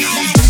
you.